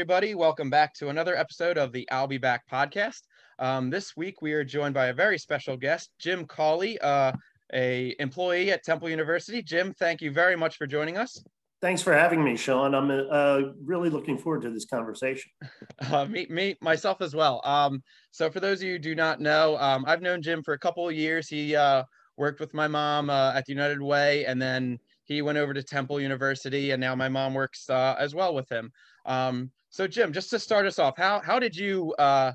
everybody. Welcome back to another episode of the I'll Be Back podcast. Um, this week we are joined by a very special guest, Jim Cawley, uh, a employee at Temple University. Jim, thank you very much for joining us. Thanks for having me, Sean. I'm uh, really looking forward to this conversation. Uh, me, me, myself as well. Um, so, for those of you who do not know, um, I've known Jim for a couple of years. He uh, worked with my mom uh, at the United Way, and then he went over to Temple University, and now my mom works uh, as well with him. Um, so, Jim, just to start us off, how how did you, uh,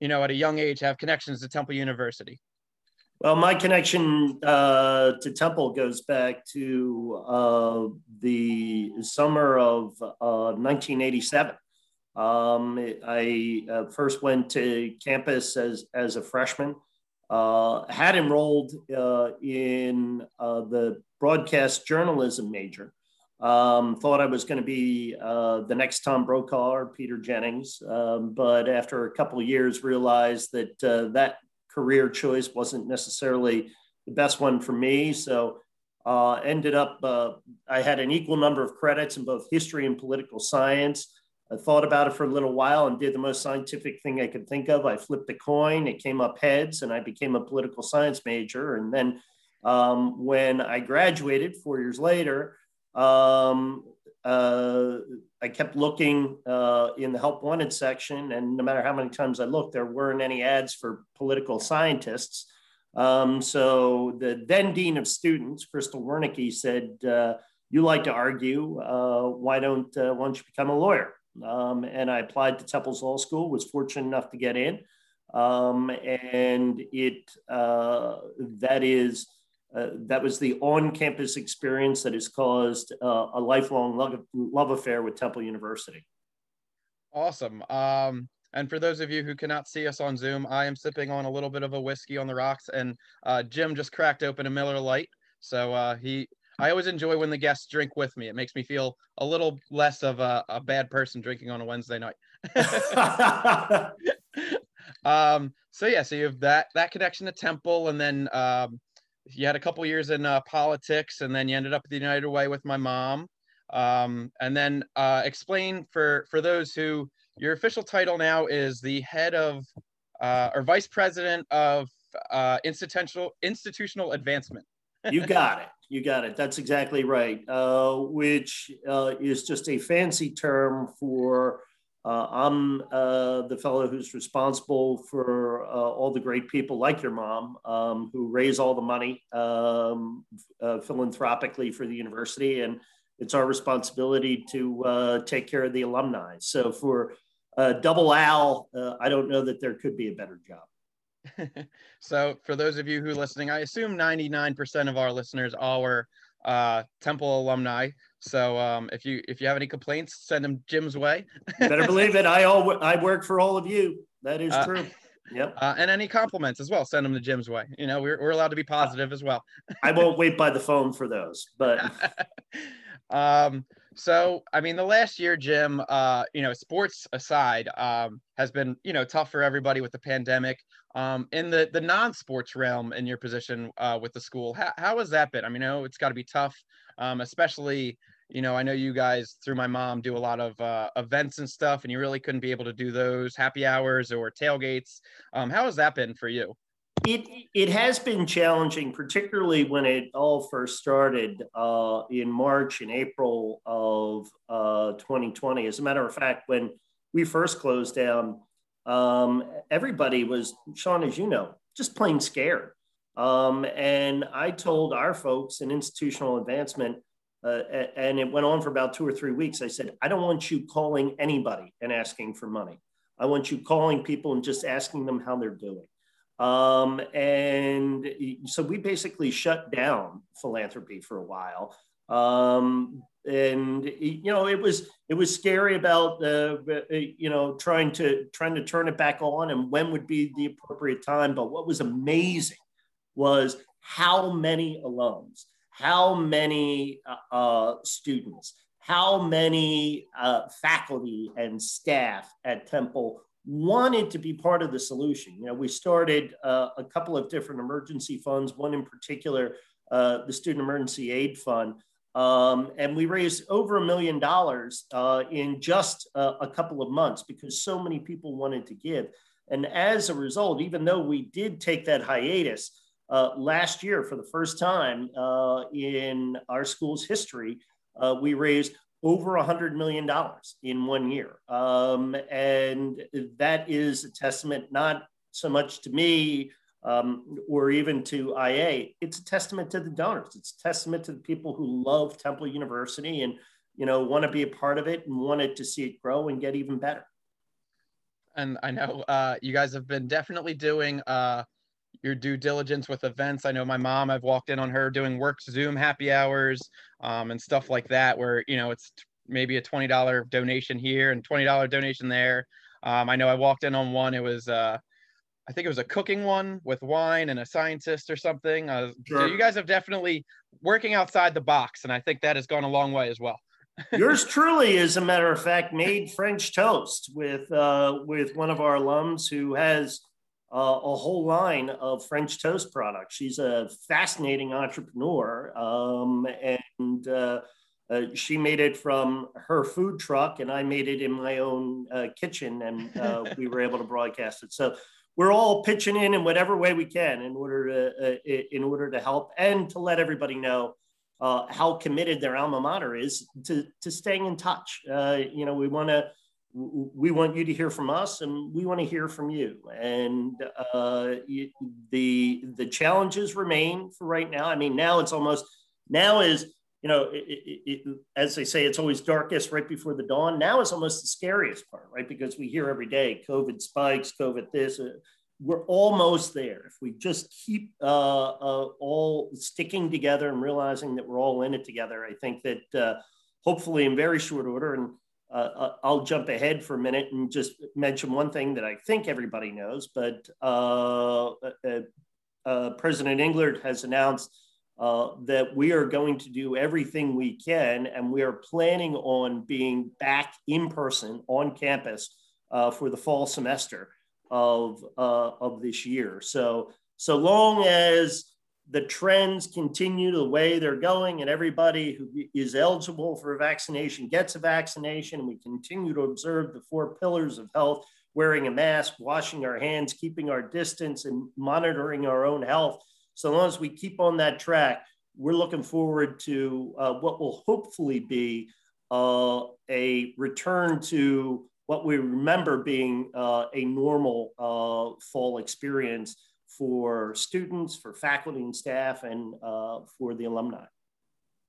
you know, at a young age, have connections to Temple University? Well, my connection uh, to Temple goes back to uh, the summer of uh, 1987. Um, I uh, first went to campus as, as a freshman, uh, had enrolled uh, in the broadcast journalism major. Um, thought I was going to be the next Tom Brokaw or Peter Jennings, um, but after a couple years realized that that career choice wasn't necessarily the best one for me. So uh, ended up, uh, I had an equal number of credits in both history and political science. I thought about it for a little while and did the most scientific thing I could think of. I flipped a coin, it came up heads, and I became a political science major. And then um, when I graduated four years later, um, uh, I kept looking uh, in the help wanted section, and no matter how many times I looked, there weren't any ads for political scientists. Um, so the then dean of students, Crystal Wernicke, said, uh, "You like to argue? Uh, why don't uh, why don't you become a lawyer?" Um, and I applied to Temple's Law School. Was fortunate enough to get in, um, and it uh, that is uh, that was the on-campus experience that has caused uh, a lifelong love, love, affair with Temple University. Awesome. Um, and for those of you who cannot see us on Zoom, I am sipping on a little bit of a whiskey on the rocks, and uh, Jim just cracked open a Miller Lite. So uh, he, I always enjoy when the guests drink with me. It makes me feel a little less of a, a bad person drinking on a Wednesday night. um, so yeah, so you have that that connection to Temple, and then um, you had a couple years in uh, politics and then you ended up at the United Way with my mom. Um, and then uh, explain for for those who your official title now is the head of uh, or vice president of uh, institutional institutional advancement. you got it. You got it. That's exactly right. Uh, which uh, is just a fancy term for uh, I'm uh, the fellow who's responsible for uh, all the great people like your mom um, who raise all the money um, uh, philanthropically for the university. And it's our responsibility to uh, take care of the alumni. So for uh, Double Owl, I don't know that there could be a better job. so for those of you who are listening, I assume 99% of our listeners are Temple alumni. So um, if you if you have any complaints, send them Jim's way. better believe it. I all I work for all of you. That is uh, true. Yep. Uh, and any compliments as well, send them to Jim's way. You know, we're, we're allowed to be positive as well. I won't wait by the phone for those, but. um, so, I mean, the last year, Jim, uh, you know, sports aside, um, has been, you know, tough for everybody with the pandemic. Um, in the the non-sports realm, in your position uh, with the school, how, how has that been? I mean, I know it's got to be tough, um, especially you know, I know you guys through my mom do a lot of uh, events and stuff, and you really couldn't be able to do those happy hours or tailgates. Um, how has that been for you? It it has been challenging, particularly when it all first started uh, in March and April of uh, 2020. As a matter of fact, when we first closed down, um, everybody was Sean, as you know, just plain scared. Um, and I told our folks in institutional advancement uh, and it went on for about two or three weeks. I said, I don't want you calling anybody and asking for money. I want you calling people and just asking them how they're doing. Um, and so we basically shut down philanthropy for a while. Um, and you know, it was it was scary about uh, you know trying to trying to turn it back on and when would be the appropriate time. But what was amazing was how many alums how many uh, uh, students, how many uh, faculty and staff at Temple wanted to be part of the solution. You know, we started uh, a couple of different emergency funds, one in particular, uh, the Student Emergency Aid Fund. Um, and we raised over a million dollars uh, in just a, a, couple of months because so many people wanted to give. And as a result, even though we did take that hiatus uh, last year for the first time uh, in our school's history, uh, we raised over $100 million in one year. Um, and that is a testament not so much to me um, or even to IA, it's a testament to the donors. It's a testament to the people who love Temple University and you know want to be a part of it and wanted to see it grow and get even better. And I know uh, you guys have been definitely doing uh, your due diligence with events. I know my mom. I've walked in on her doing work Zoom happy hours um, and stuff like that, where you know it's maybe a twenty dollar donation here and twenty dollar donation there. Um, I know I walked in on one. It was uh, I think it was a cooking one with wine and a scientist or something. Uh, sure. So you guys have definitely working outside the box, and I think that has gone a long way as well. Yours truly, as a matter of fact, made French toast with uh, with one of our alums who has uh, a whole line of French toast products. She's a fascinating entrepreneur, um, and uh, uh, she made it from her food truck, and I made it in my own uh, kitchen, and uh, we were able to broadcast it. So we're all pitching in in whatever way we can in order to uh, in order to help and to let everybody know uh, how committed their alma mater is to to staying in touch. Uh, you know, we want to we want you to hear from us, and we want to hear from you. And uh, the the challenges remain for right now. I mean, now it's almost now is you know, it, it, it, as they say, it's always darkest right before the dawn. Now is almost the scariest part, right? Because we hear every day COVID spikes, COVID this. Uh, we're almost there. If we just keep uh, uh, all sticking together and realizing that we're all in it together, I think that uh, hopefully in very short order, and uh, uh, I'll jump ahead for a minute and just mention one thing that I think everybody knows, but President Englert has announced uh, that we are going to do everything we can, and we are planning on being back in person on campus uh, for the fall semester of uh, of this year. So so long as the trends continue the way they're going, and everybody who is eligible for a vaccination gets a vaccination, we continue to observe the four pillars of health: wearing a mask, washing our hands, keeping our distance, and monitoring our own health. So long as we keep on that track, we're looking forward to uh, what will hopefully be uh, a return to what we remember being uh, a normal uh, fall experience for students, for faculty and staff, and uh, for the alumni.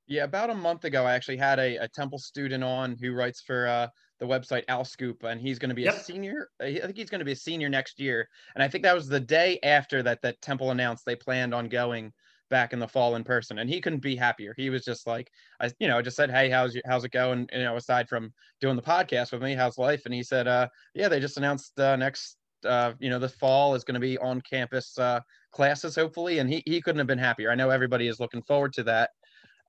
Yeah, about a month ago, I actually had a, a Temple student on who writes for uh, the website Owl Scoop, and he's going to be yep. a senior. I think he's going to be a senior next year, and I think that was the day after that that Temple announced they planned on going back in the fall in person, and he couldn't be happier. He was just like, I, you know, just said, "Hey, how's how's it going?" You know, aside from doing the podcast with me, how's life? And he said, uh, "Yeah, they just announced uh, next, uh, you know, the fall is going to be on campus uh, classes, hopefully." And he he couldn't have been happier. I know everybody is looking forward to that.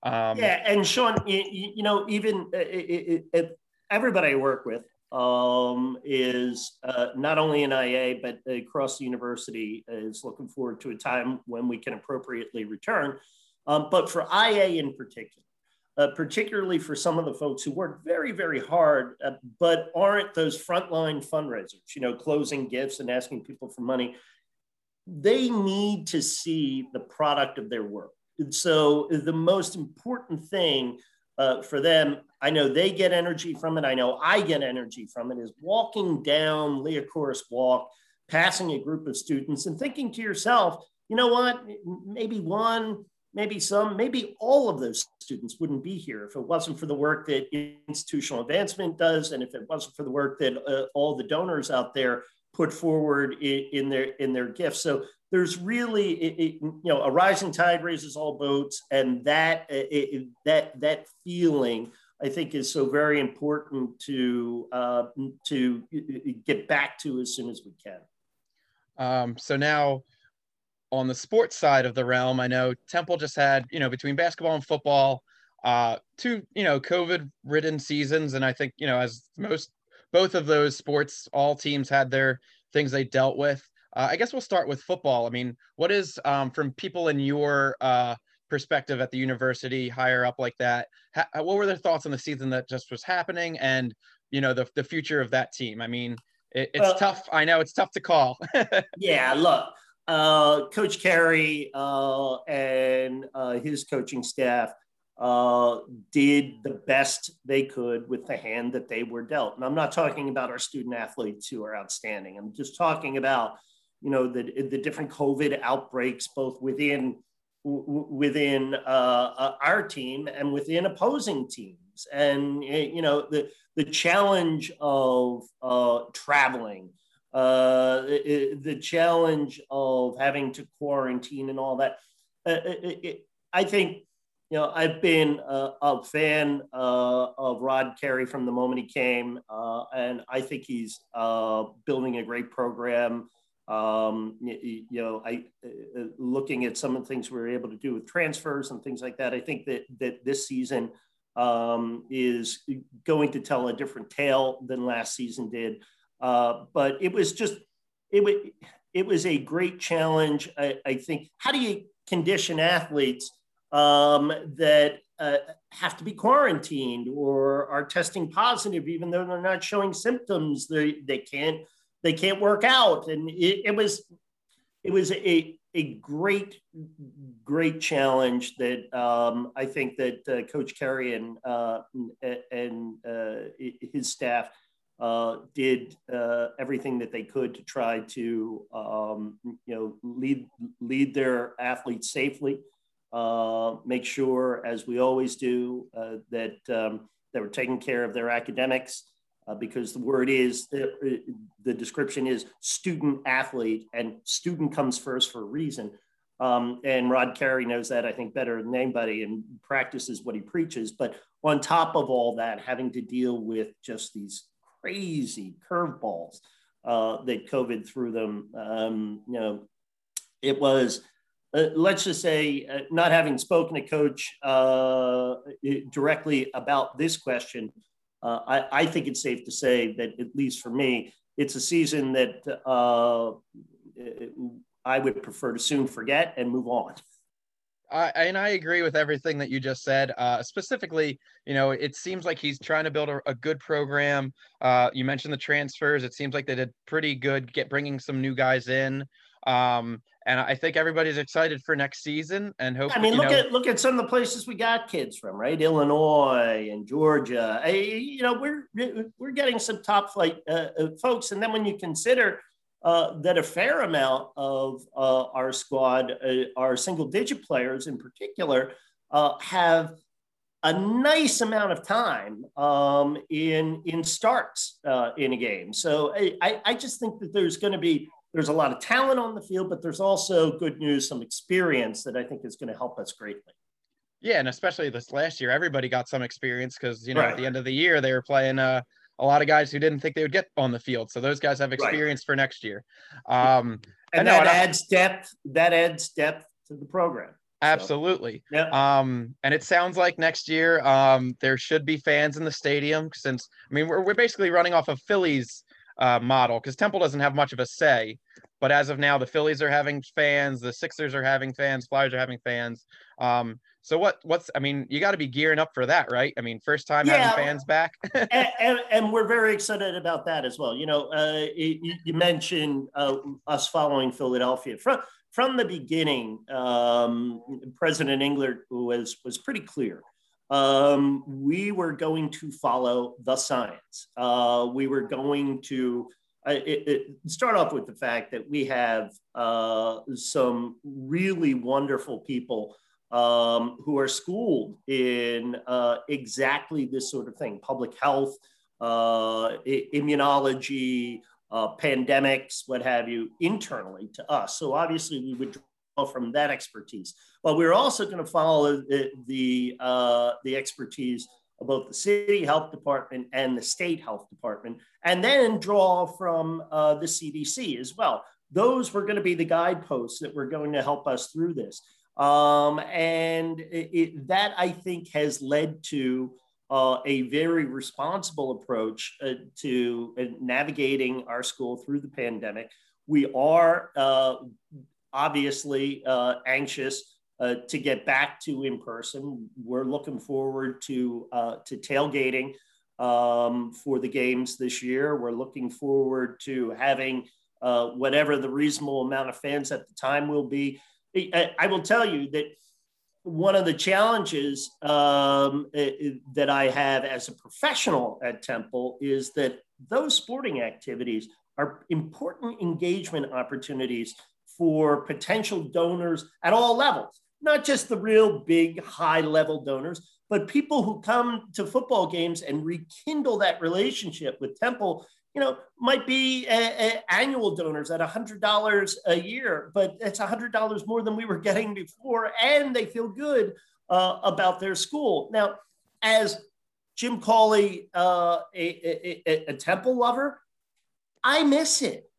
Um, yeah, and Sean, you, you know, even it, uh, it, everybody I work with um, is uh, not only in IA, but across the university is looking forward to a time when we can appropriately return. Um, but for IA in particular, uh, particularly for some of the folks who work very, very hard, uh, but aren't those frontline fundraisers, you know, closing gifts and asking people for money, they need to see the product of their work. And so the most important thing uh, for them, I know they get energy from it. I know I get energy from it. Is walking down Liacouras Walk, passing a group of students, and thinking to yourself, you know what? Maybe one, maybe some, maybe all of those students wouldn't be here if it wasn't for the work that institutional advancement does, and if it wasn't for the work that uh, all the donors out there put forward in, in their in their gifts. So there's really it, it, you know a rising tide raises all boats and that it, that that feeling i think is so very important to uh, to get back to as soon as we can um, so now on the sports side of the realm i know temple just had you know between basketball and football uh, two you know covid ridden seasons and i think you know as most both of those sports all teams had their things they dealt with uh, I guess we'll start with football. I mean, what is um, from people in your uh, perspective at the university, higher up like that. How, what were their thoughts on the season that just was happening, and you know the the future of that team? I mean, it, it's well, tough. I know it's tough to call. yeah, look, uh, Coach Carey uh, and uh, his coaching staff uh, did the best they could with the hand that they were dealt. And I'm not talking about our student athletes who are outstanding. I'm just talking about, you know, the, the different COVID outbreaks, both within within uh, uh, our team and within opposing teams. And, you know, the, the challenge of uh, uh, the challenge of having to quarantine and all that. Uh, it, it, I think you know, I've been a, a fan uh, of Rod Carey from the moment he came, uh, and I think he's uh, building a great program. Um, you, you, know, I uh, looking at some of the things we were able to do with transfers and things like that. I think that that this season um, is going to tell a different tale than last season did. Uh, but it was just it was it was a great challenge. I, I think. How do you condition athletes? um, that uh, have to be quarantined or are testing positive, even though they're not showing symptoms. They, they can't they can't work out, and it, it was it was a a great great challenge that um, I think that uh, Coach Carey and uh, and uh, his staff uh, did uh, everything that they could to try to um, you know lead lead their athletes safely uh, make sure, as we always do, uh, that um, that we're taking care of their academics. Uh, because the word is the, the description is student athlete and student comes first for a reason um, and Rod Carey knows that, I think, better than anybody and practices what he preaches. But on top of all that, having to deal with just these crazy curveballs uh, that COVID threw them, um, you know, it was uh, let's just say, uh, not having spoken to Coach uh, directly about this question, uh, I, I, think it's safe to say that, at least for me, it's a season that uh, I would prefer to soon forget and move on. I, and I agree with everything that you just said. Uh, specifically, you know, it seems like he's trying to build a, a good program. Uh, you mentioned the transfers. It seems like they did pretty good, get bringing some new guys in. Um, and I think everybody's excited for next season and hope. I mean, look know, at look at some of the places we got kids from, right? Illinois and Georgia. I, you know, we're we're getting some top flight uh, uh, folks, and then when you consider uh, that a fair amount of uh, our squad, uh, our single digit players in particular, uh, have a nice amount of time um, in in starts in a game. So I, I just think that there's going to be there's a lot of talent on the field, but there's also good news, some experience that I think is going to help us greatly. Yeah, and especially this last year, everybody got some experience because you know right. at the end of the year they were playing uh, a lot of guys who didn't think they would get on the field. So those guys have experience right. for next year. Um, and that no, adds depth. That adds depth to the program. Absolutely. So, yeah. Um, and it sounds like next year um, there should be fans in the stadium since I mean we're, we're basically running off of Phillies uh, model because Temple doesn't have much of a say. But as of now, the Phillies are having fans, the Sixers are having fans, Flyers are having fans. Um, so what? What's? I mean, you got to be gearing up for that, right? I mean, first time yeah, having fans back, and, and, and, we're very excited about that as well. You know, uh, you, you, mentioned uh, us following Philadelphia from from the beginning. Um, President Englert was was pretty clear um, we were going to follow the science. Uh, we were going to it, it start off with the fact that we have uh, some really wonderful people um, who are schooled in uh, exactly this sort of thing public health, uh, immunology, uh, pandemics, what have you, internally to us. So obviously, we would draw from that expertise. But we're also going to follow the, the, uh, the expertise both the city health department and the state health department, and then draw from uh, the CDC as well. Those were going to be the guideposts that were going to help us through this. Um, and it, it, that I think has led to uh, a very responsible approach uh, to uh, navigating our school through the pandemic. We are uh, obviously uh, anxious uh, to get back to in person. We're looking forward to uh, to tailgating um, for the games this year. We're looking forward to having uh, whatever the reasonable amount of fans at the time will be. I, I will tell you that one of the challenges um, that I have as a professional at Temple is that those sporting activities are important engagement opportunities for potential donors at all levels, not just the real big high level donors, but people who come to football games and rekindle that relationship with Temple you know, might be a, a annual donors at $100 a year, but it's $100 more than we were getting before, and they feel good uh, about their school. Now, as Jim Cawley, uh, a, a, a Temple lover, I miss it.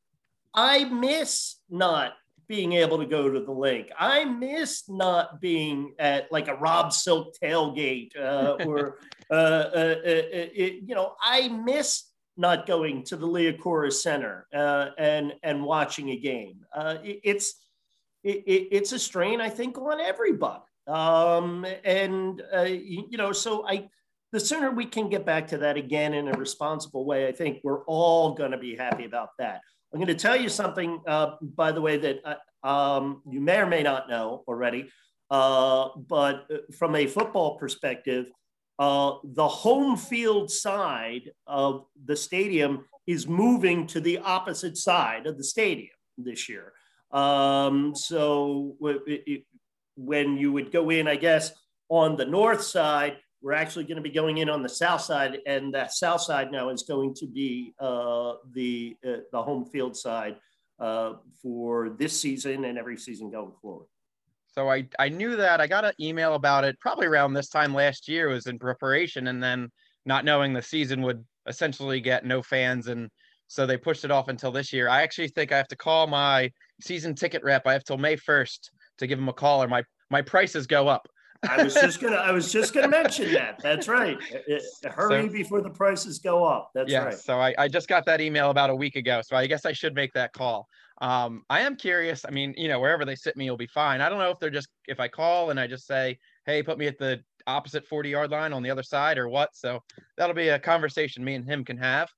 I miss not being able to go to the Linc. I miss not being at like a Rob Silk tailgate uh, or, uh, uh, uh, it, you know, I miss not going to the Liacouras Center uh, and and watching a game. Uh, it, it's it, it's a strain, I think, on everybody. Um, and uh, you, you know, so I the sooner we can get back to that again in a responsible way, I think we're all going to be happy about that. I'm going to tell you something, uh, by the way, that uh, um, you may or may not know already. Uh, but from a football perspective, uh, the home field side of the stadium is moving to the opposite side of the stadium this year. Um, so it, it, when you would go in, I guess, on the north side, we're actually going to be going in on the south side, and that south side now is going to be uh, the uh, the home field side uh, for this season and every season going forward. So I, I knew that I got an email about it probably around this time last year it was in preparation and then not knowing the season would essentially get no fans and so they pushed it off until this year. I actually think I have to call my season ticket rep. I have till May 1st to give them a call or my my prices go up. I was just gonna I was just gonna mention that. That's right. Hurry so, before the prices go up. That's yeah, right. So I, I just got that email about a week ago. So I guess I should make that call. Um, I am curious. I mean, you know, wherever they sit me, will be fine. I don't know if they're just if I call and I just say, "Hey, put me at the opposite 40 yard line on the other side," or what. So that'll be a conversation me and him can have.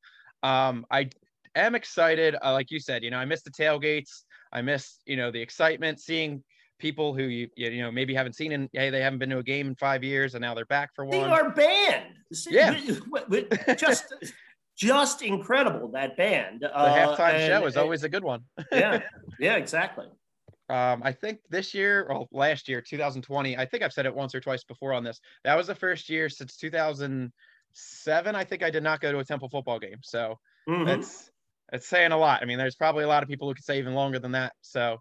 Um, I am excited. Uh, like you said, you know, I miss the tailgates. I miss, you know, the excitement, seeing people who you you know maybe haven't seen in hey they haven't been to a game in five years and now they're back for one. They are banned. Yeah, just just incredible that band. The uh, halftime show is always a good one. yeah, yeah, exactly. Um, I think this year, or last year, 2020. I think I've said it once or twice before on this. That was the first year since 2007. I think I did not go to a Temple football game. So mm-hmm. that's it's saying a lot. I mean, there's probably a lot of people who could say even longer than that. So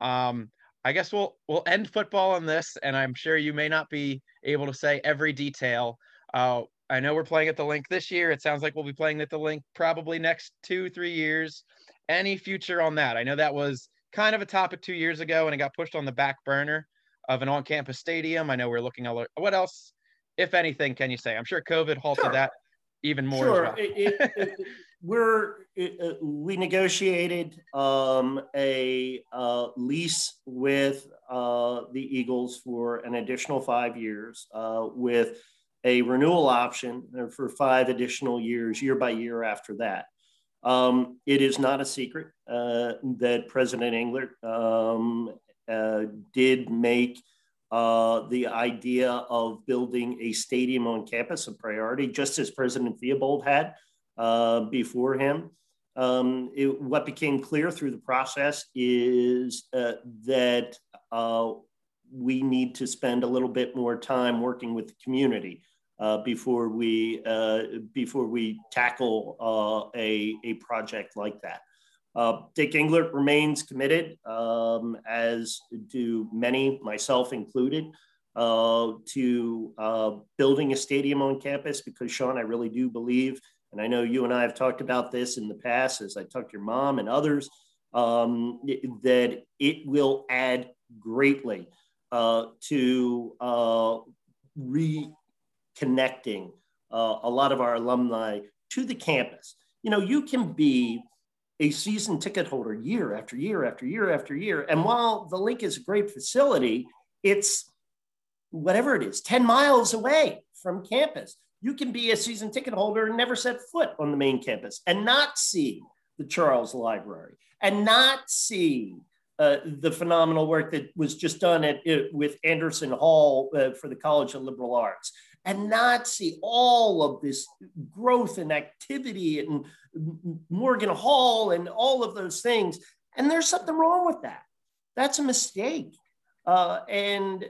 um, I guess we'll we'll end football on this, and I'm sure you may not be able to say every detail. Uh, I know we're playing at the Linc this year. It sounds like we'll be playing at the Linc probably next two, three years. Any future on that? I know that was kind of a topic two years ago and it got pushed on the back burner of an on campus stadium. I know we're looking at what else, if anything, can you say? I'm sure COVID halted sure. that even more. Sure. Well. it, it, it, we're uh, we negotiated um, a uh, lease with uh, the Eagles for an additional five years uh, with a renewal option for five additional years, year by year after that. Um, it is not a secret uh, that President Englert um, did make uh, the idea of building a stadium on campus a priority, just as President Theobald had uh, before him. Um, it, what became clear through the process is uh, that uh, we need to spend a little bit more time working with the community uh, before we uh, before we tackle uh, a, a project like that. Dick Englert remains committed, um, as do many, myself included, to building a stadium on campus because, Sean, I really do believe, and I know you and I have talked about this in the past as I talked to your mom and others, um, that it will add greatly to re connecting uh, a lot of our alumni to the campus. You know, you can be a season ticket holder year after year after year after year. And while the Linc is a great facility, it's whatever it is, 10 miles away from campus. You can be a season ticket holder and never set foot on the main campus and not see the Charles Library and not see uh, the phenomenal work that was just done at, uh, with Anderson Hall uh, for the College of Liberal Arts and not see all of this growth and activity and Morgan Hall and all of those things. And there's something wrong with that. That's a mistake. Uh, and,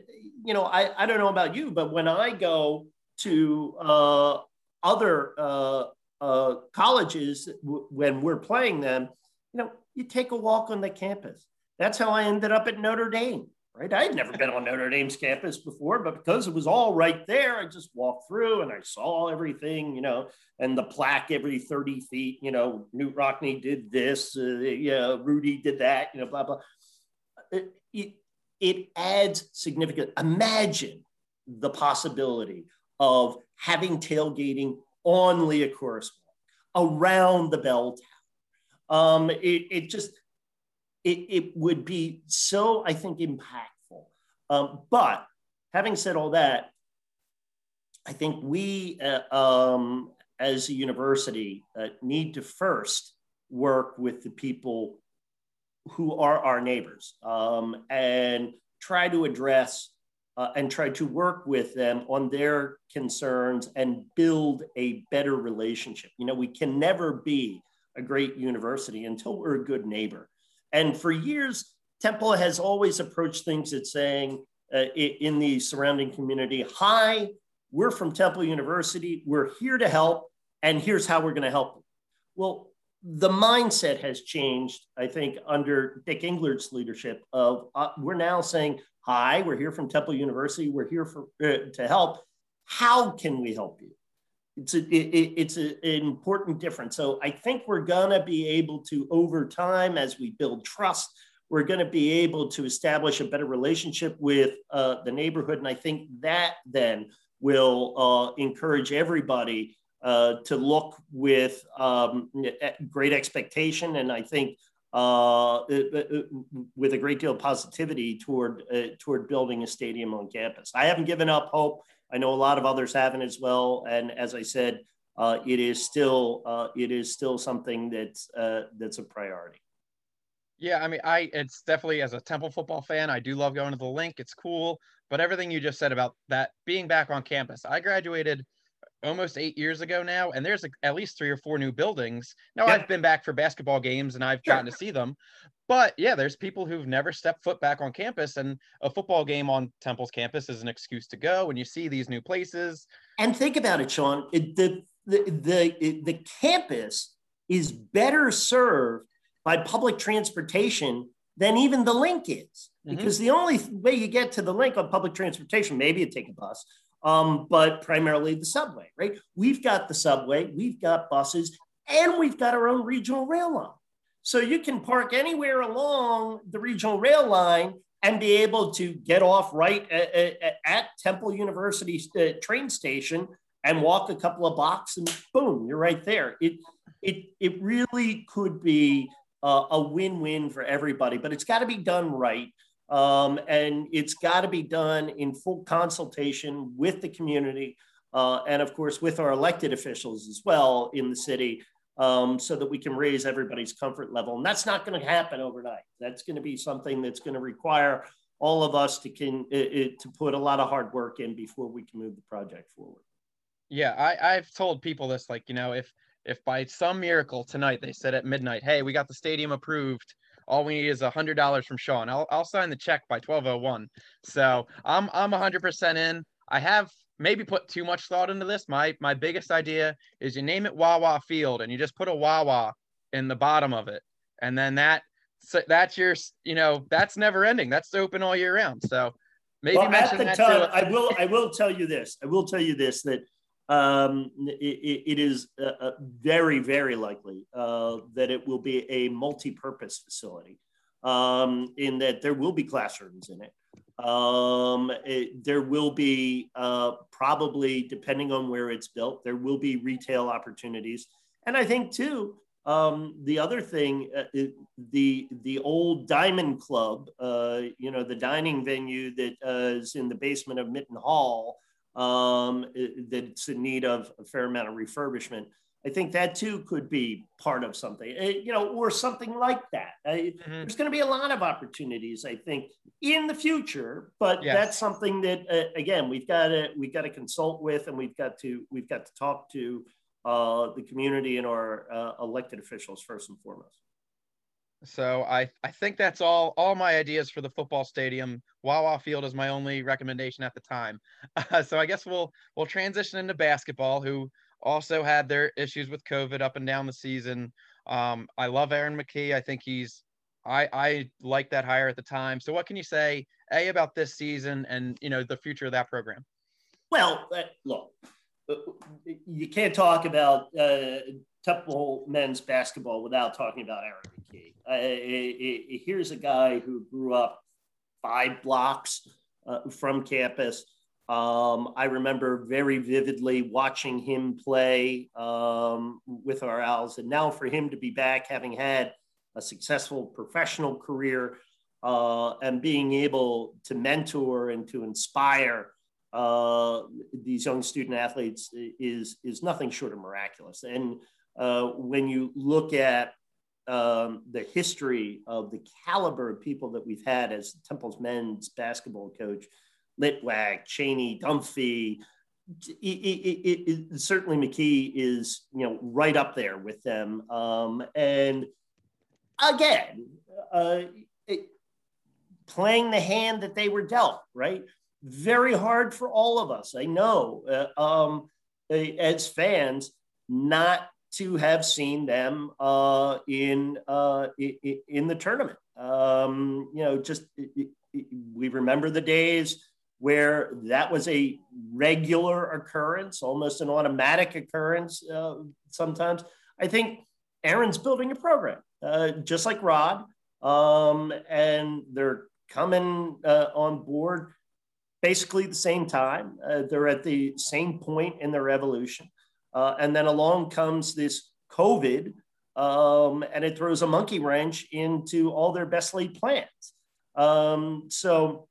you know, I, I don't know about you, but when I go to uh, other uh, uh colleges w- when we're playing them, you know, you take a walk on the campus. That's how I ended up at Notre Dame, right? I had never been on Notre Dame's campus before, but because it was all right there, I just walked through and I saw everything, you know, and the plaque every 30 feet, you know, Knute Rockne did this, uh, yeah, Rudy did that, you know, blah, blah. It, it, it adds significant, imagine the possibility of having tailgating on Leah Liacouras around the bell tower. Um, it, it just, it, it would be so, I think, impactful. Um, but having said all that, I think we, uh, um, as a university, uh, need to first work with the people who are our neighbors um, and try to address uh, and try to work with them on their concerns and build a better relationship. You know, we can never be a great university until we're a good neighbor. And for years, Temple has always approached things at saying uh, in the surrounding community, hi, we're from Temple University, we're here to help, and here's how we're going to help. Them. Well, the mindset has changed, I think, under Dick Englert's leadership. Of uh, we're now saying, "Hi, we're here from Temple University. We're here for uh, to help. How can we help you?" it's a it, it's a, an important difference. So I think we're gonna be able to over time as we build trust, we're gonna be able to establish a better relationship with uh, the neighborhood, and I think that then will uh, encourage everybody uh, to look with um, great expectation, and I think. Uh, with a great deal of positivity toward uh, toward building a stadium on campus. I haven't given up hope. I know a lot of others haven't as well. And as I said, uh, it is still uh, it is still something that's uh, that's a priority. Yeah, I mean, I it's definitely as a Temple football fan, I do love going to the Linc. It's cool, but everything you just said about that being back on campus, I graduated almost eight years ago now, and there's at least three or four new buildings. Now yep. I've been back for basketball games and I've sure. gotten to see them, but yeah, there's people who've never stepped foot back on campus, and a football game on Temple's campus is an excuse to go. When you see these new places, and think about it, Sean, it, the the the the campus is better served by public transportation than even the Linc is, mm-hmm. because the only way you get to the Linc on public transportation, maybe you take a bus, um, but primarily the subway, right? We've got the subway, we've got buses, and we've got our own regional rail line. So you can park anywhere along the regional rail line and be able to get off right at, at, at Temple University uh, train station and walk a couple of blocks and boom, you're right there. It, it, it really could be uh, a win-win for everybody, but it's got to be done right. Um, and it's got to be done in full consultation with the community uh, and of course with our elected officials as well in the city um, so that we can raise everybody's comfort level. And that's not going to happen overnight. That's going to be something that's going to require all of us to can it, to put a lot of hard work in before we can move the project forward. Yeah, I, I've told people this, like, you know, if if by some miracle tonight they said at midnight, hey, we got the stadium approved, all we need is a hundred dollars from Sean. I'll I'll sign the check by twelve oh one. So I'm I'm hundred percent in. I have maybe put too much thought into this. My my biggest idea is you name it Wawa Field and you just put a Wawa in the bottom of it, and then that so that's your you know that's never ending. That's open all year round. So maybe well, at the that time, I will I will tell you this. I will tell you this that um, it, it is uh, uh, very very likely uh, that it will be a multi-purpose facility. Um, in that there will be classrooms in it. Um, it, there will be uh, probably, depending on where it's built, there will be retail opportunities. And I think too, Um, the other thing, uh, the the old Diamond Club, uh, you know, the dining venue that uh, is in the basement of Mitten Hall, um, that's in need of a fair amount of refurbishment. I think that too could be part of something, uh, you know, or something like that. Mm-hmm. There's going to be a lot of opportunities, I think, in the future. But yes. that's something that, uh, again, we've got to we've got to consult with, and we've got to we've got to talk to uh, the community and our uh, elected officials first and foremost. So I I think that's all all my ideas for the football stadium. Wawa Field is my only recommendation at the time. Uh, so I guess we'll we'll transition into basketball, who also had their issues with COVID up and down the season. Um, I love Aaron McKie. I think he's I I like that hire at the time. So what can you say a about this season and you know the future of that program? Well, uh, look, you can't talk about uh, Temple men's basketball without talking about Aaron McKie. Uh, here's a guy who grew up five blocks uh, from campus um, I remember very vividly watching him play um, with our Owls. And now for him to be back, having had a successful professional career uh, and being able to mentor and to inspire uh, these young student athletes is, is nothing short of miraculous. And uh, when you look at um, the history of the caliber of people that we've had as Temple's men's basketball coach, Litwack, Chaney, Dunphy, It, it, it, certainly McKie is you know right up there with them. Um, and again, uh, playing the hand that they were dealt, right? Very hard for all of us. I know uh, um, as fans not to have seen them uh, in, uh, in the tournament. Um, you know, just we remember the days where that was a regular occurrence, almost an automatic occurrence uh, sometimes. I think Aaron's building a program, uh, just like Rod, um, and they're coming uh, on board basically the same time. Uh, they're at the same point in their evolution. Uh, and then along comes this COVID, um, and it throws a monkey wrench into all their best laid plans. Um, so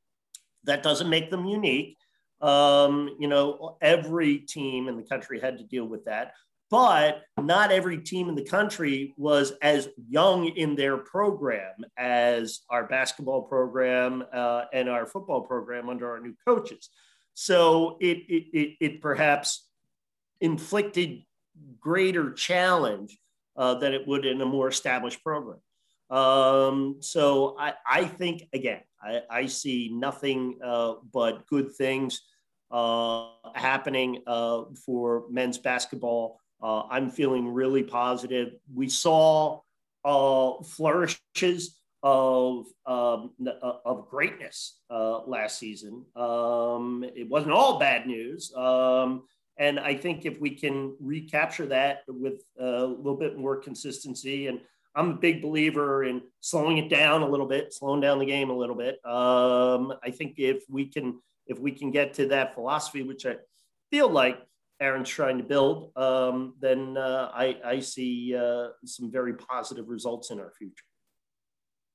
that doesn't make them unique. Um, you know, every team in the country had to deal with that, but not every team in the country was as young in their program as our basketball program uh, and our football program under our new coaches. So it, it, it, it perhaps inflicted greater challenge uh, than it would in a more established program. Um, so I, I think, again, I, I see nothing uh, but good things uh, happening uh, for men's basketball. Uh, I'm feeling really positive. We saw uh, flourishes of um, uh, of greatness last season. Um, it wasn't all bad news. Um, and I think if we can recapture that with a little bit more consistency and I'm a big believer in slowing it down a little bit, slowing down the game a little bit. Um, I think if we can if we can get to that philosophy, which I feel like Aaron's trying to build, um, then uh, I, I, see uh, some very positive results in our future.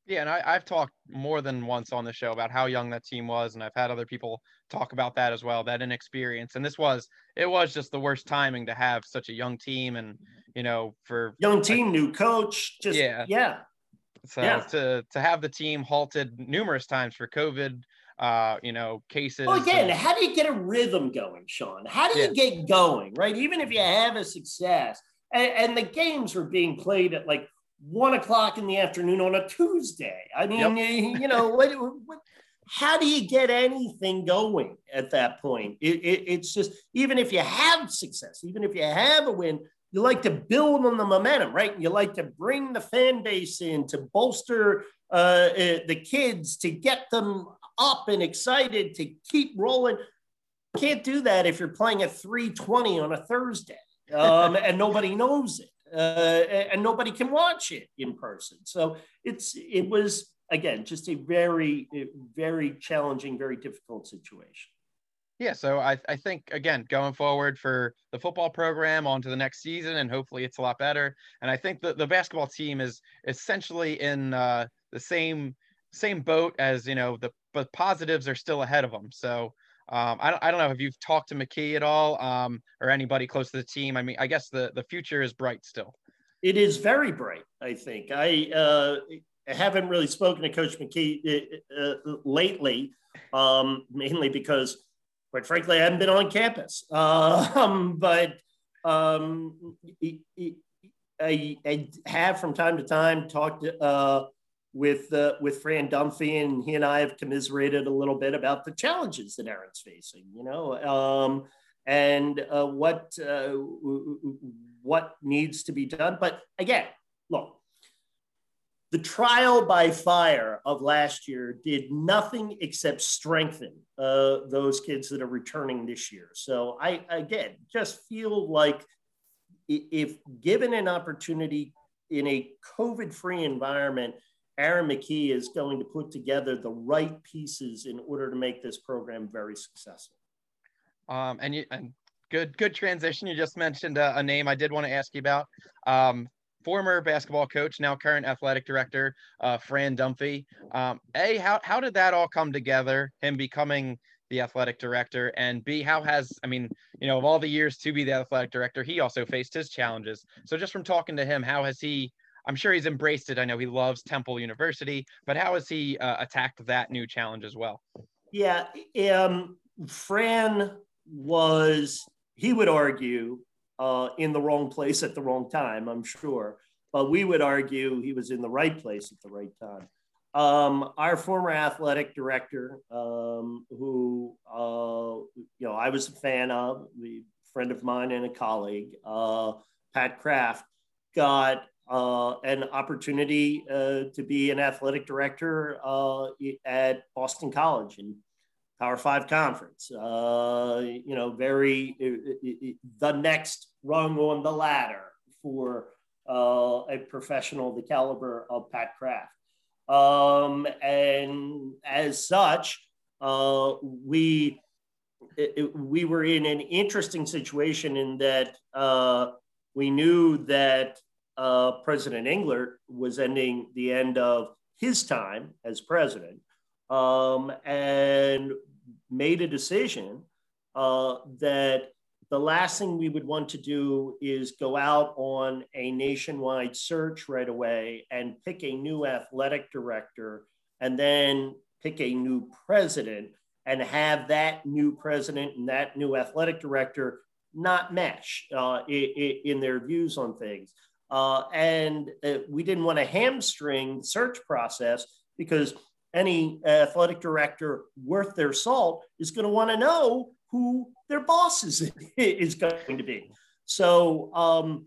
Yeah, and I, have talked more than once on the show about how young that team was, and I've had other people talk about that as well, that inexperience. And this was it was just the worst timing to have such a young team, and you know, for young team, like, new coach, just yeah, yeah. So yeah. to to have the team halted numerous times for COVID, uh, you know, cases. Well, again, and, how do you get a rhythm going, Sean? How do you get going, right? Even if you have a success, and, and the games were being played at like one o'clock in the afternoon on a Tuesday. I mean, yep. you know, what, what, how do you get anything going at that point? It, it, it's just, even if you have success, even if you have a win, you like to build on the momentum, right? You like to bring the fan base in to bolster uh, uh, the kids, to get them up and excited, to keep rolling. Can't do that if you're playing at 320 on a Thursday um, and nobody knows it uh, and nobody can watch it in person. So it's it was again just a very very challenging, very difficult situation. Yeah, so I, I think again going forward for the football program on to the next season, and hopefully it's a lot better. And I think that the basketball team is essentially in uh, the same same boat as you know the but positives are still ahead of them. So um, I don't I don't know if you've talked to McKie at all um, or anybody close to the team. I mean, I guess the the future is bright still. It is very bright. I think I uh, haven't really spoken to Coach McKie uh, uh lately, um, mainly because quite frankly, I haven't been on campus. Um, but um, I, I, have from time to time talked to uh, with uh, with Fran Dunphy, and he and I have commiserated a little bit about the challenges that Aaron's facing. You know, um, and uh, what uh, what needs to be done. But again, look, the trial by fire of last year did nothing except strengthen uh, those kids that are returning this year. So I, again, just feel like if given an opportunity in a COVID free environment, Aaron McKie is going to put together the right pieces in order to make this program very successful. Um, and you, and good, good transition. You just mentioned a, a name I did want to ask you about. Um, former basketball coach, now current athletic director, uh, Fran Dunphy. Um, a, how, how did that all come together, him becoming the athletic director? And B, how has, I mean, you know, of all the years to be the athletic director, he also faced his challenges. So just from talking to him, how has he, I'm sure he's embraced it. I know he loves Temple University, but how has he uh, attacked that new challenge as well? Yeah, um, Fran was, he would argue, uh, in the wrong place at the wrong time, I'm sure. But we would argue he was in the right place at the right time. Um, our former athletic director, um, who uh, you know I was a fan of, a friend of mine and a colleague, uh, Pat Kraft, got an opportunity uh, to be an athletic director uh, at Boston College, and Power Five conference. Uh, you know, very uh, the next rung on the ladder for uh, a professional the caliber of Pat Kraft. Um, and as such, uh, we it, we were in an interesting situation in that uh, we knew that uh, President Englert was ending the end of his time as president. Um, and made a decision uh, that the last thing we would want to do is go out on a nationwide search right away and pick a new athletic director and then pick a new president and have that new president and that new athletic director not mesh uh, in, in, their views on things. Uh, and uh, we didn't want to hamstring the search process because any athletic director worth their salt is going to want to know who their boss is, is going to be. So um,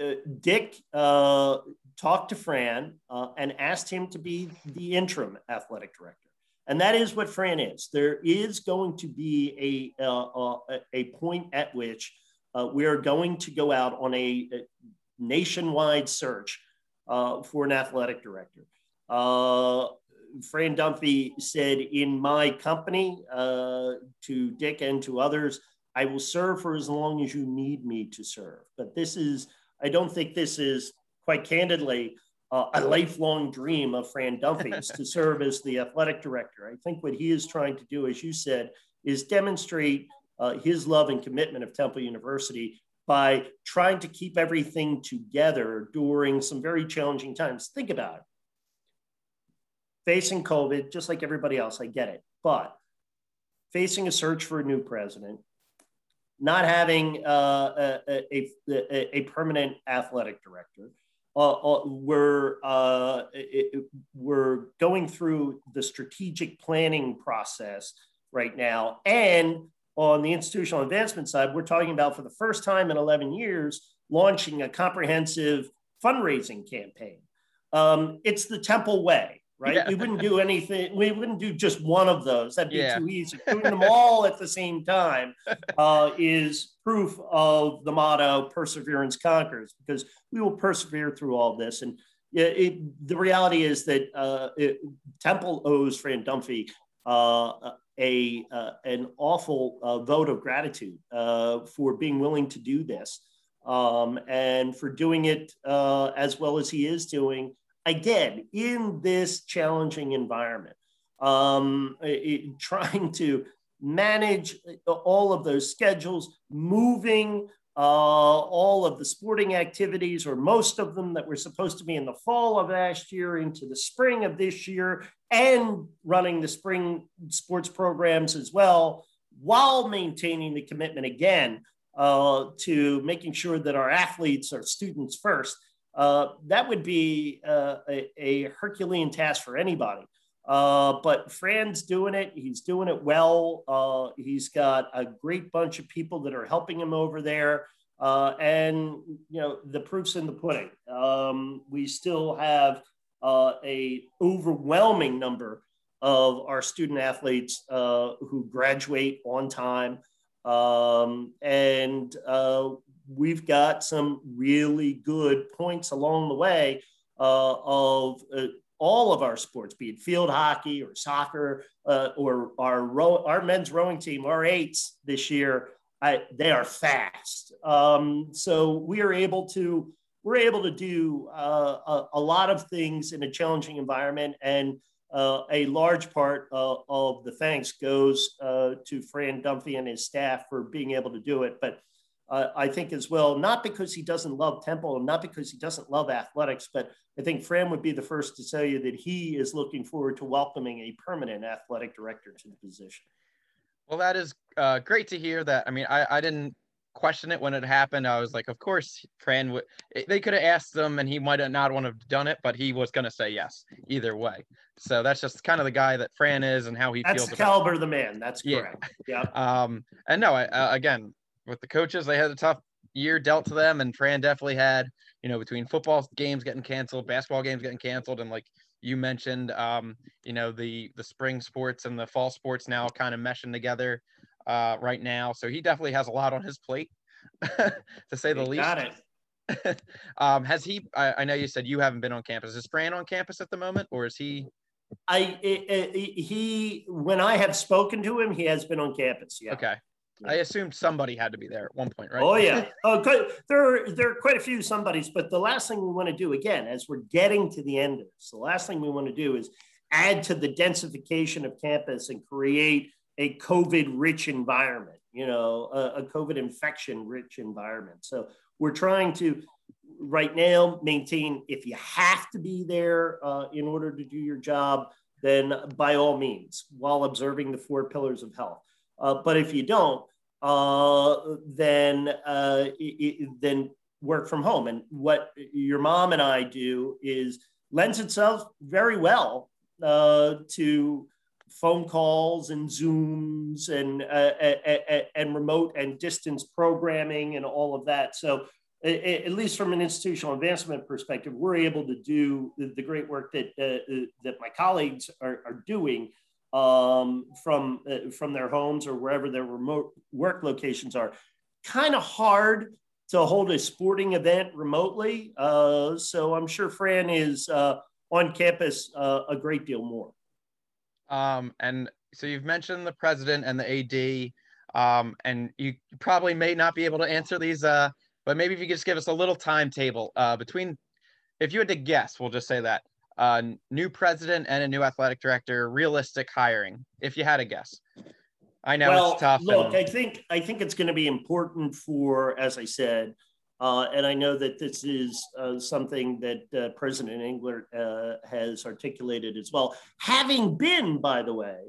uh, Dick uh, talked to Fran uh, and asked him to be the interim athletic director. And that is what Fran is. There is going to be a, uh, uh, a point at which uh, we are going to go out on a, a nationwide search for an athletic director. Fran Dunphy said in my company uh, to Dick and to others, I will serve for as long as you need me to serve. But this is, I don't think this is quite candidly uh, a lifelong dream of Fran Dunphy's to serve as the athletic director. I think what he is trying to do, as you said, is demonstrate uh, his love and commitment of Temple University by trying to keep everything together during some very challenging times. Think about it facing COVID, just like everybody else, I get it. But facing a search for a new president, not having uh, a, a, a, permanent athletic director, uh, uh, we're, uh, it, we're going through the strategic planning process right now. And on the institutional advancement side, we're talking about for the first time in 11 years, launching a comprehensive fundraising campaign. Um, it's the Temple Way right? Yeah. We wouldn't do anything. We wouldn't do just one of those. That'd be yeah. too easy. Doing them all at the same time uh, is proof of the motto "Perseverance conquers," because we will persevere through all this. And it, it, the reality is that uh, it, Temple owes Fran Dunphy a uh, an awful uh, vote of gratitude uh, for being willing to do this um, and for doing it uh, as well as he is doing again in this challenging environment. Um, it, trying to manage all of those schedules, moving uh, all of the sporting activities, or most of them that were supposed to be in the fall of last year into the spring of this year, and running the spring sports programs as well, while maintaining the commitment again uh, to making sure that our athletes are students first. Uh, that would be uh, a, a, Herculean task for anybody. Uh, but Fran's doing it. He's doing it well. Uh, he's got a great bunch of people that are helping him over there. Uh, and, you know, the proof's in the pudding. Um, we still have uh, a overwhelming number of our student athletes uh, who graduate on time. Um, and uh, we've got some really good points along the way of all of our sports, be it field hockey or soccer uh, or our row, our men's rowing team, our eights this year, I, they are fast. Um, so we are able to we're able to do uh, a, a, lot of things in a challenging environment, and uh, a large part uh, of the thanks goes uh, to Fran Dunphy and his staff for being able to do it. But uh, I think as well, not because he doesn't love Temple and not because he doesn't love athletics, but I think Fran would be the first to tell you that he is looking forward to welcoming a permanent athletic director to the position. Well, that is uh, great to hear that. I mean, I, I didn't question it when it happened. I was like, of course, Fran would. They could have asked him, and he might have not want to have done it, but he was going to say yes either way. So that's just kind of the guy that Fran is and how he that's feels. That's the caliber of the man. That's correct. Yeah. yeah. Um. And no, I, uh, again, with the coaches, they had a tough year dealt to them, and Fran definitely had, you know, between football games getting canceled, basketball games getting canceled, and like you mentioned, um, you know, the the spring sports and the fall sports now kind of meshing together uh, right now. So he definitely has a lot on his plate, to say the least. Got it. um, has he? I, I, know you said you haven't been on campus. Is Fran on campus at the moment, or is he? I he when I have spoken to him, he has been on campus. Yeah. Okay. I assumed somebody had to be there at one point, right? Oh yeah, oh, there there are quite a few somebodies. But the last thing we want to do again, as we're getting to the end of this, the last thing we want to do is add to the densification of campus and create a COVID-rich environment. You know, a, a COVID infection-rich environment. So we're trying to right now maintain. If you have to be there uh, in order to do your job, then by all means, while observing the four pillars of health. Uh, but if you don't, uh, then uh, it, then work from home. And what your mom and I do is lends itself very well uh, to phone calls and Zooms and uh, and remote and distance programming and all of that. So at least from an institutional advancement perspective, we're able to do the great work that uh, that my colleagues are, are doing um, from uh, from their homes or wherever their remote work locations are. Kind of hard to hold a sporting event remotely. Uh, so I'm sure Fran is uh, on campus uh, a great deal more. Um, and so you've mentioned the president and the AD, um, and you probably may not be able to answer these, uh, but maybe if you could just give us a little timetable uh, between, if you had to guess, we'll just say that uh, new president and a new athletic director, realistic hiring, if you had a guess? I know well, it's tough. Look, and... I think I think it's going to be important for, as I said, uh, and I know that this is uh, something that uh, President Englert uh, has articulated as well. Having been, by the way,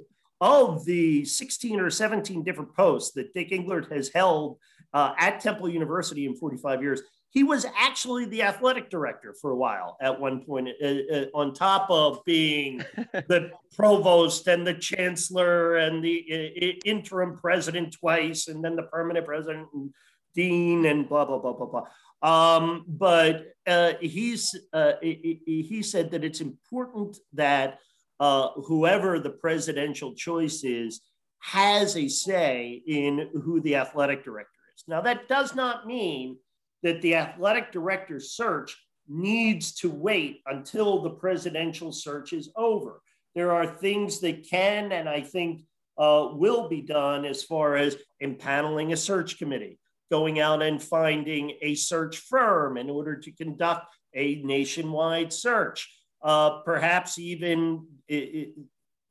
of the 16 or 17 different posts that Dick Englert has held uh, at Temple University in 45 years, he was actually the athletic director for a while at one point, uh, uh, on top of being the provost and the chancellor and the uh, interim president twice, and then the permanent president and dean and blah blah blah blah blah. Um, but uh, he's uh, he, he, said that it's important that uh, whoever the presidential choice is has a say in who the athletic director is. Now that does not mean that the athletic director search needs to wait until the presidential search is over. there are things that can and I think uh, will be done as far as impaneling a search committee, going out and finding a search firm in order to conduct a nationwide search, uh, perhaps even it, it,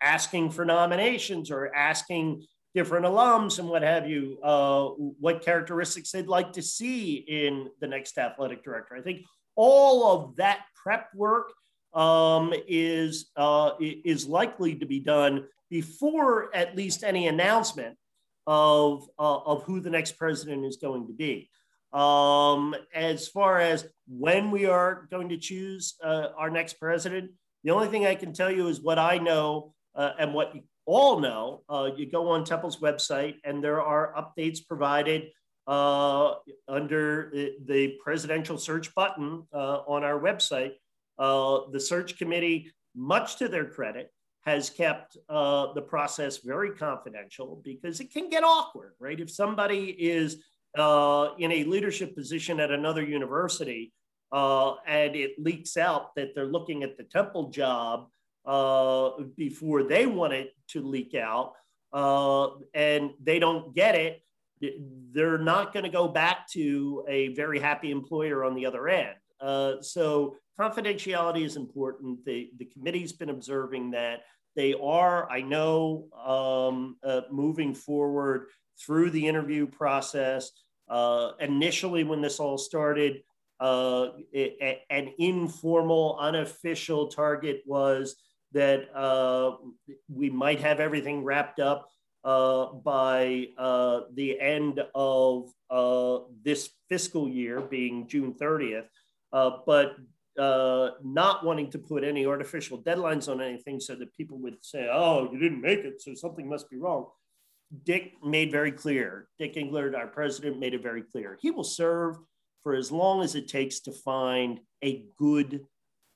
asking for nominations or asking different alums and what have you, uh, what characteristics they'd like to see in the next athletic director. I think all of that prep work um, is uh, is likely to be done before at least any announcement of uh, of who the next president is going to be. Um, as far as when we are going to choose uh, our next president, the only thing I can tell you is what I know uh, and what all know. Uh, you go on Temple's website, and there are updates provided uh, under the presidential search button on our website uh, the search committee, much to their credit, has kept uh, the process very confidential because it can get awkward, right? If somebody is uh, in a leadership position at another university uh, and it leaks out that they're looking at the Temple job uh, before they want it to leak out uh, and they don't get it, they're not going to go back to a very happy employer on the other end. Uh, so confidentiality is important. The, the committee's been observing that. They are, I know, um, uh, moving forward through the interview process. Uh, initially, when this all started, uh, it, an informal, unofficial target was that uh, we might have everything wrapped up uh, by uh, the end of uh, this fiscal year, being June 30th. Uh, but uh, not wanting to put any artificial deadlines on anything so that people would say, oh, you didn't make it, so something must be wrong. Dick made very clear, Dick Englert, our president, made it very clear. He will serve for as long as it takes to find a good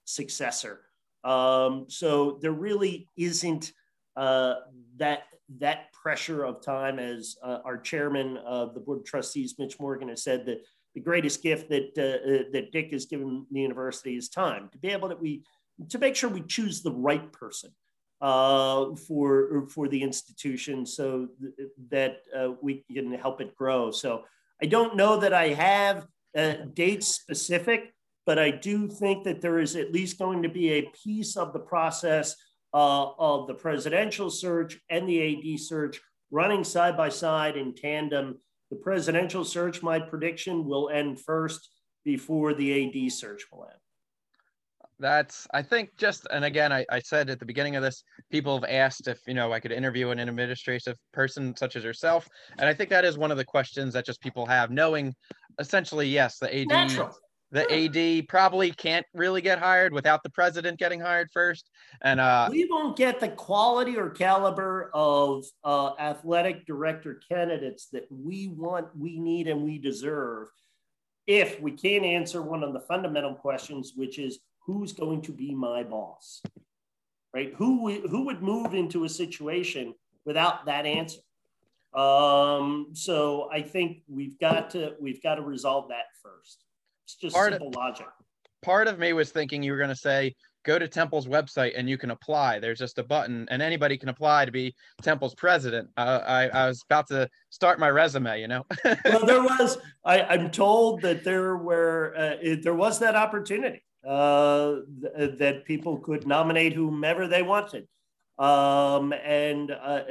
successor. Um, so there really isn't uh, that that pressure of time, as uh, our chairman of the board of trustees, Mitch Morgan, has said that the greatest gift that uh, uh, that Dick has given the university is time to be able to we to make sure we choose the right person uh, for for the institution so th- that uh, we can help it grow. So I don't know that I have uh, dates specific, but I do think that there is at least going to be a piece of the process uh, of the presidential search and the AD search running side by side in tandem the presidential search, my prediction, will end first before the AD search will end. That's, I think, just, and again, I, I said at the beginning of this, people have asked if, you know, I could interview an administrative person such as yourself. And I think that is one of the questions that just people have, knowing essentially, yes, the AD Natural the AD probably can't really get hired without the president getting hired first. And uh, we won't get the quality or caliber of uh, athletic director candidates that we want, we need, and we deserve if we can't answer one of the fundamental questions, which is who's going to be my boss, right? Who who would move into a situation without that answer? Um, so I think we've got to we've got to resolve that first. It's just part simple of, logic. Part of me was thinking you were going to say, go to Temple's website and you can apply. There's just a button and anybody can apply to be Temple's president. Uh, I, I was about to start my resume, you know? well, there was, I, I'm told that there were, uh, it, there was that opportunity uh, th- that people could nominate whomever they wanted. Um, and uh,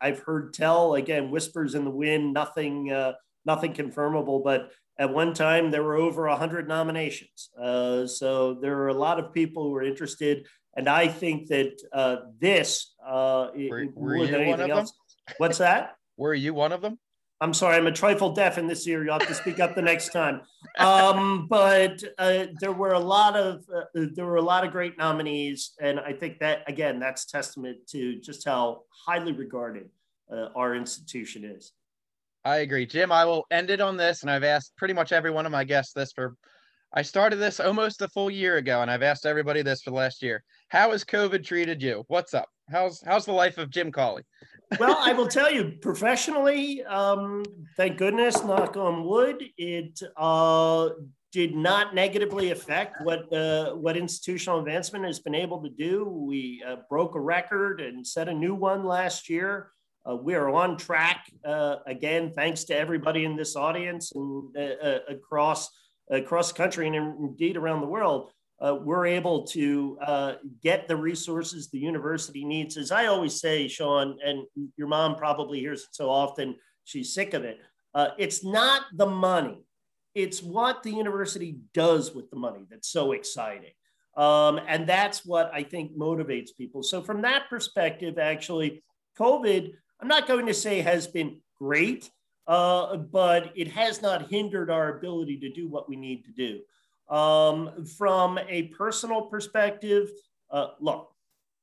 I've heard tell again, whispers in the wind, nothing, uh, nothing confirmable, but at one time, there were over 100 nominations. Uh, so there are a lot of people who are interested. And I think that uh, this, uh, were, were more than anything else, what's that? Were you one of them? I'm sorry, I'm a trifle deaf in this ear. You'll have to speak up the next time. Um, but uh, there were a lot of uh, there were a lot of great nominees, and I think that again, that's testament to just how highly regarded uh, our institution is. I agree. Jim, I will end it on this. And I've asked pretty much every one of my guests this for, I started this almost a full year ago, and I've asked everybody this for the last year. How has COVID treated you? What's up? How's how's the life of Jim Cawley? well, I will tell you professionally, um, thank goodness, knock on wood, it uh, did not negatively affect what uh, what institutional advancement has been able to do. We uh, broke a record and set a new one last year. Uh, we are on track uh, again, thanks to everybody in this audience and uh, uh, across across country and indeed around the world. we're able to get the resources the university needs. As I always say, Sean, and your mom probably hears it so often, she's sick of it. it's not the money it's what the university does with the money that's so exciting. Um, and that's what I think motivates people. So, from that perspective, actually, COVID, I'm not going to say has been great, uh, but it has not hindered our ability to do what we need to do. Um, from a personal perspective, uh, look,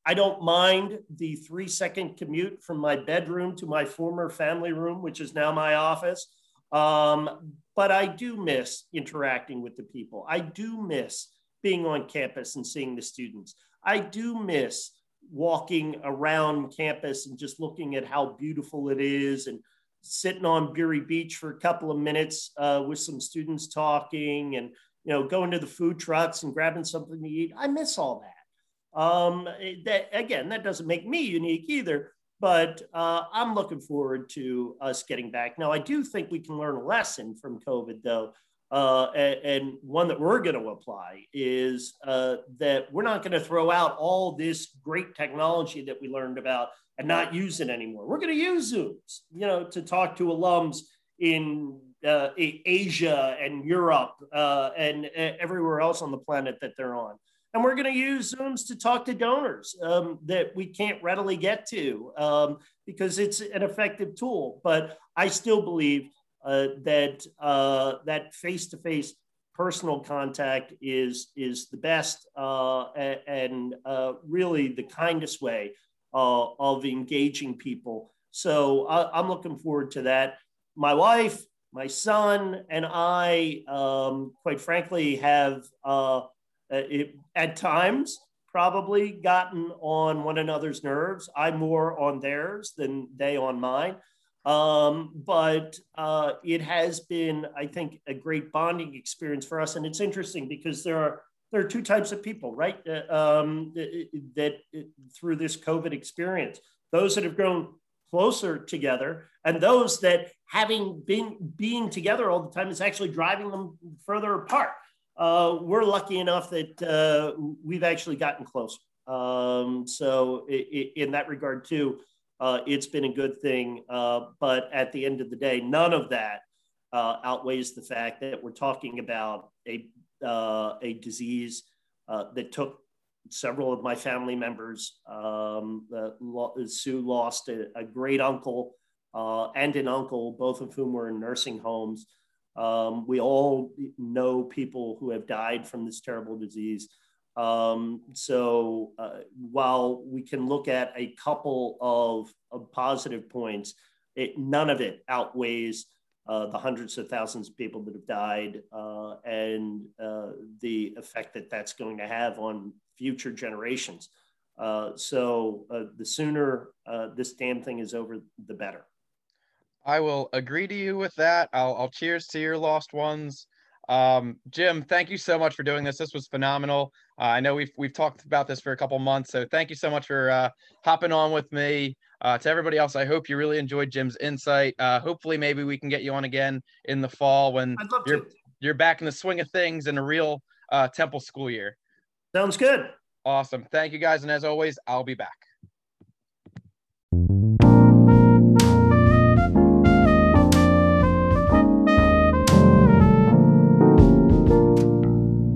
I don't mind the three second commute from my bedroom to my former family room, which is now my office. Um, but I do miss interacting with the people. I do miss being on campus and seeing the students. I do miss walking around campus and just looking at how beautiful it is and sitting on Beury Beach for a couple of minutes uh, with some students talking and you know going to the food trucks and grabbing something to eat. I miss all that. Um, that again, that doesn't make me unique either, but uh, I'm looking forward to us getting back. Now, I do think we can learn a lesson from COVID, though. Uh, and, and, one that we're going to apply is uh, that we're not going to throw out all this great technology that we learned about and not use it anymore. We're going to use Zooms, you know, to talk to alums in uh, Asia and Europe uh, and uh, everywhere else on the planet that they're on. And we're going to use Zooms to talk to donors um, that we can't readily get to um, because it's an effective tool. But I still believe uh, that uh, that face-to-face personal contact is is the best uh, and uh, really the kindest way uh, of engaging people. So I, am looking forward to that. My wife, my son, and I, um, quite frankly, have uh, uh, it, at times probably gotten on one another's nerves. I'm more on theirs than they on mine. Um, but uh, it has been, I think, a great bonding experience for us. And it's interesting because there are there are two types of people, right? Uh, um, that through this COVID experience, those that have grown closer together, and those that having been being together all the time is actually driving them further apart uh, we're lucky enough that uh, we've actually gotten closer. Um, so in that regard too, uh, it's been a good thing. Uh, but at the end of the day, none of that uh, outweighs the fact that we're talking about a, uh, a disease that took several of my family members. Um, Sue lost a, a great uncle and an uncle, both of whom were in nursing homes. Um, we all know people who have died from this terrible disease. Um, so uh, while we can look at a couple of, of positive points, it, none of it outweighs uh, the hundreds of thousands of people that have died uh, and uh, the effect that that's going to have on future generations. Uh, so uh, the sooner this damn thing is over, the better. I will agree to you with that. I'll, I'll cheers to your lost ones. Um, Jim, thank you so much for doing this. This was phenomenal. Uh, I know we've we've talked about this for a couple months, so thank you so much for uh, hopping on with me. Uh, to everybody else, I hope you really enjoyed Jim's insight. Uh, hopefully, maybe we can get you on again in the fall when you're to. you're back in the swing of things in a real uh, Temple school year. Sounds good. Awesome. Thank you guys, and as always, I'll be back.